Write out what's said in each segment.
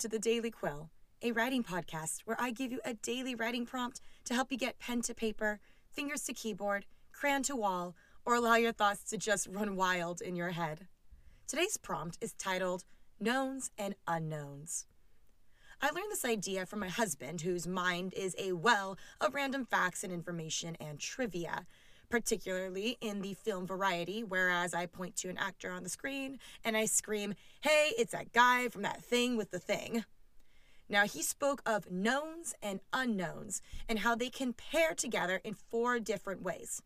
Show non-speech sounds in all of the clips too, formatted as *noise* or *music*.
To the Daily Quill, a writing podcast where I give you a daily writing prompt to help you get pen to paper, fingers to keyboard, crayon to wall, or allow your thoughts to just run wild in your head. Today's prompt is titled Knowns and Unknowns. I learned this idea from my husband, whose mind is a well of random facts and information and trivia, particularly in the film variety, whereas I point to an actor on the screen and I scream, Hey, it's that guy from that thing with the thing. Now, he spoke of knowns and unknowns and how they can pair together in four different ways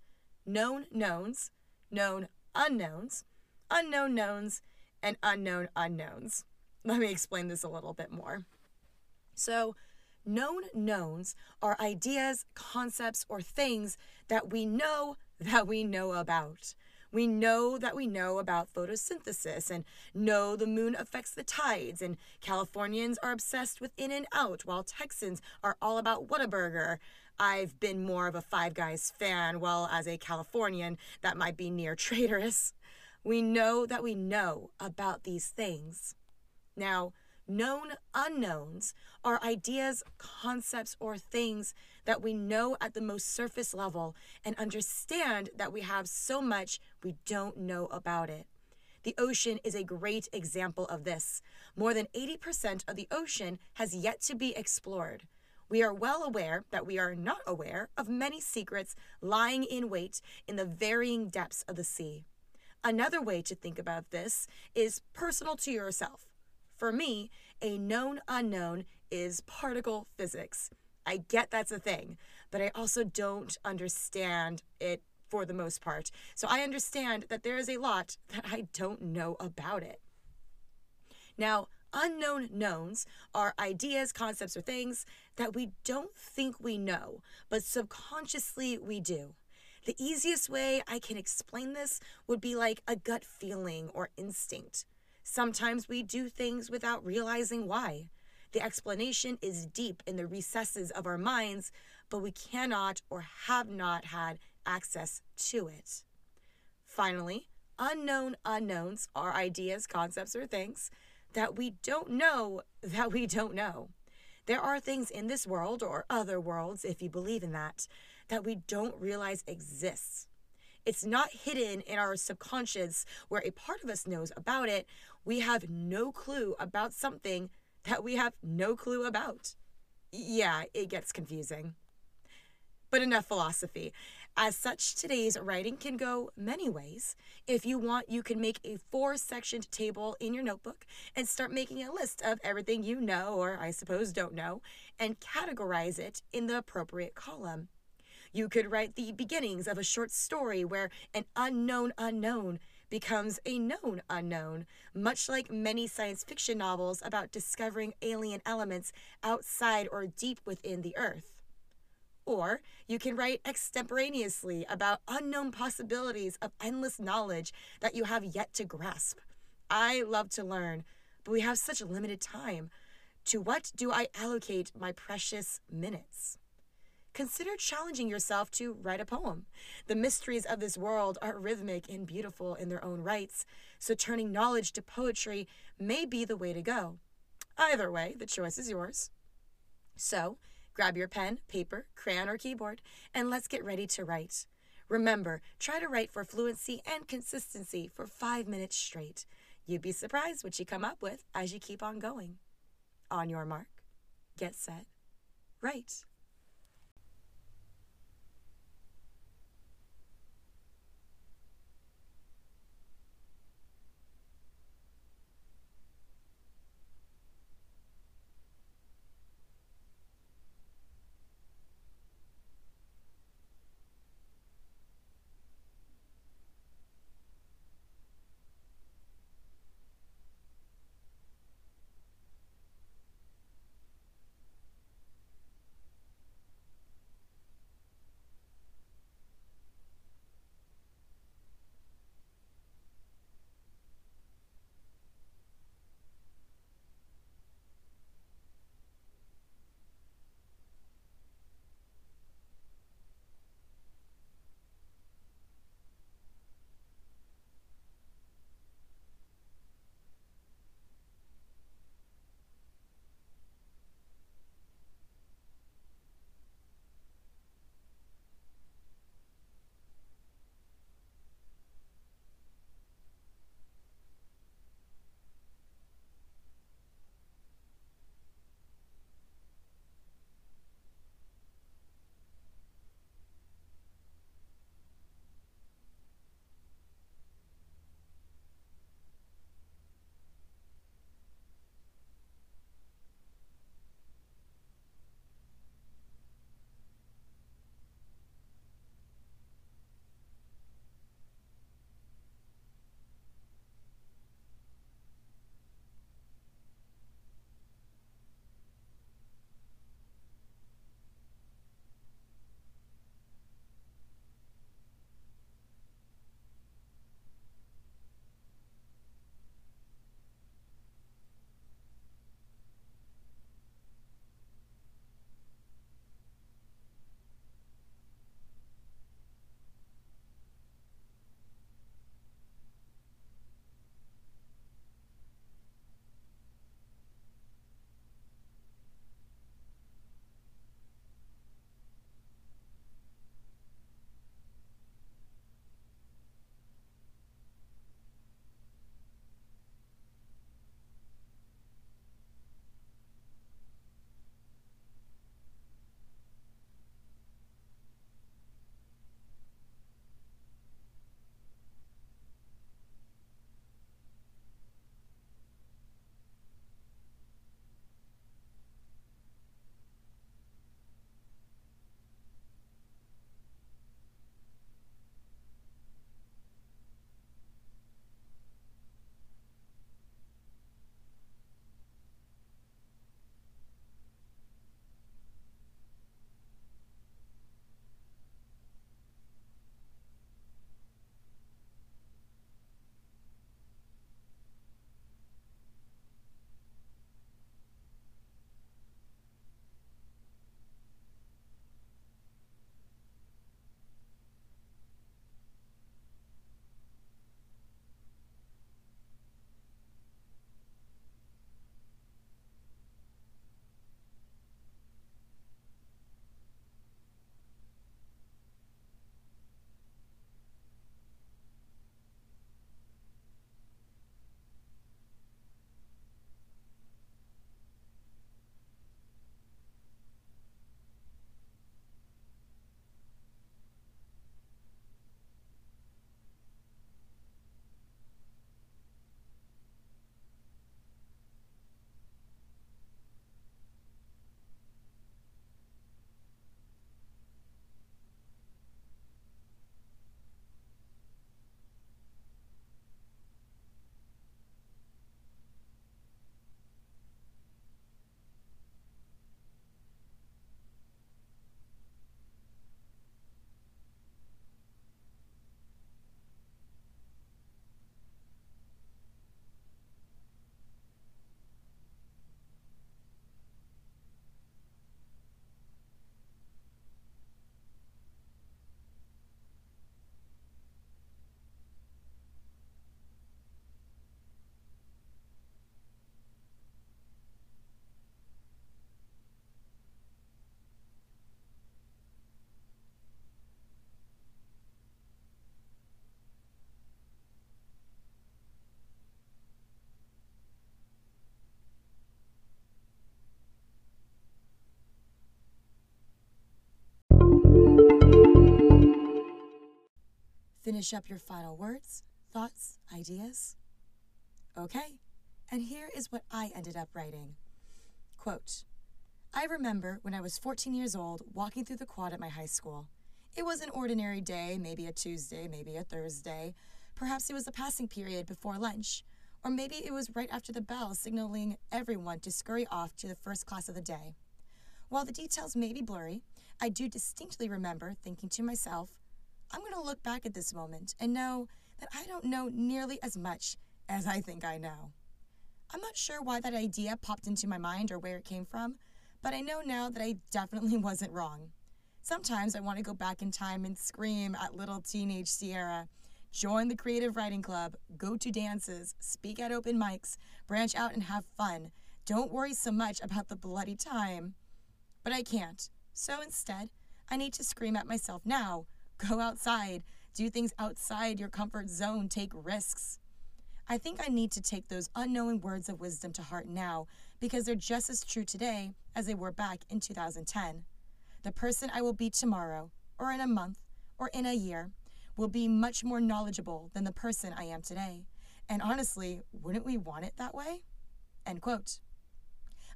known knowns, known unknowns, unknown knowns, and unknown unknowns. Let me explain this a little bit more. So, known knowns are ideas, concepts, or things that we know that we know about. We know that we know about photosynthesis and know the moon affects the tides, and Californians are obsessed with In-N-Out, while Texans are all about Whataburger. I've been more of a Five Guys fan, while as a Californian, that might be near traitorous. We know that we know about these things. Now, Known unknowns are ideas, concepts, or things that we know at the most surface level and understand that we have so much we don't know about it. The ocean is a great example of this. More than 80% of the ocean has yet to be explored. We are well aware that we are not aware of many secrets lying in wait in the varying depths of the sea. Another way to think about this is personal to yourself. For me, a known unknown is particle physics. I get that's a thing, but I also don't understand it for the most part. So I understand that there is a lot *laughs* that I don't know about it. Now, unknown knowns are ideas, concepts, or things that we don't think we know, but subconsciously we do. The easiest way I can explain this would be like a gut feeling or instinct. Sometimes we do things without realizing why. The explanation is deep in the recesses of our minds, but we cannot or have not had access to it. Finally, unknown unknowns are ideas, concepts, or things that we don't know *laughs* that we don't know. There are things in this world or other worlds, if you believe in that, that we don't realize exists. It's not hidden in our subconscious where a part of us knows about it. We have no clue about something that we have no clue about. Yeah, it gets confusing. But enough philosophy. As such, today's writing can go many ways. If you want, you can make a four sectioned table in your notebook and start making a list of everything you know, or I suppose don't know, and categorize it in the appropriate column. You could write the beginnings of a short story where an unknown unknown becomes a known unknown, much like many science fiction novels about discovering alien elements outside or deep within the Earth. Or you can write extemporaneously about unknown possibilities of endless knowledge that you have yet to grasp. I love to learn, but we have such limited time. To what do I allocate my precious minutes? Consider challenging yourself to write a poem. The mysteries of this world are rhythmic and beautiful in their own rights, so turning knowledge to poetry may be the way to go. Either way, the choice is yours. So, grab your pen, paper, crayon, or keyboard, and let's get ready to write. Remember, try to write for fluency and consistency for five minutes straight. You'd be surprised what you come up with as you keep on going. On your mark, get set, write. Finish up your final words, thoughts, ideas? Okay, and here is what I ended up writing. Quote, I remember when I was 14 years old walking through the quad at my high school. It was an ordinary day, maybe a Tuesday, maybe a Thursday. Perhaps it was a passing period before lunch. Or maybe it was right after the bell signaling everyone to scurry off to the first class of the day. While the details may be blurry, I do distinctly remember thinking to myself, I'm going to look back at this moment and know that I don't know nearly as much as I think I know. I'm not sure why that idea popped into my mind or where it came from, but I know now that I definitely *laughs* wasn't wrong. Sometimes I want to go back in time and scream at little teenage Sierra, join the creative writing club, go to dances, speak at open mics, branch out and have fun. Don't worry so much about the bloody time. But I can't. So instead, I need to scream at myself now go outside, do things outside your comfort zone, take risks. I think I need to take those unknowing words of wisdom to heart now because they're just as true today as they were back in 2010. The person I will be tomorrow, or in a month, or in a year, will be much more knowledgeable than the person I am today. And honestly, wouldn't we want it that way? End quote.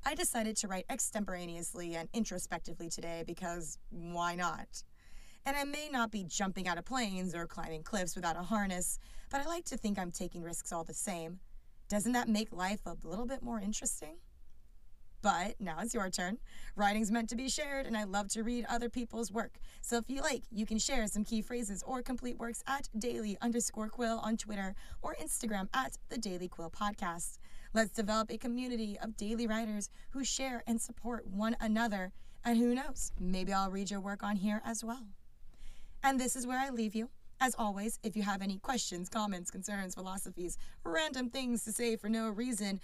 I decided to write extemporaneously and introspectively today because why not? And I may not be jumping out of planes or climbing cliffs without a harness, but I like to think I'm taking risks all the same. Doesn't that make life a little bit more interesting? But now it's your turn. Writing's meant to be shared, and I love to read other people's work. So if you like, you can share some key phrases or complete works at daily underscore quill on Twitter or Instagram at the Daily Quill Podcast. Let's develop a community of daily writers who share and support one another. And who knows, maybe I'll read your work on here as well. And this is where I leave you. As always, if you have any questions, comments, concerns, philosophies, random things to say for no reason,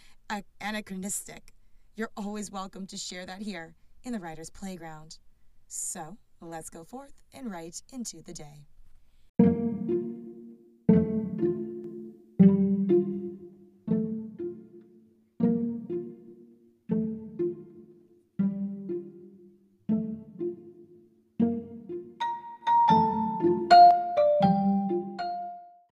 anachronistic, you're always welcome to share that here in the Writer's Playground. So let's go forth and write into the day.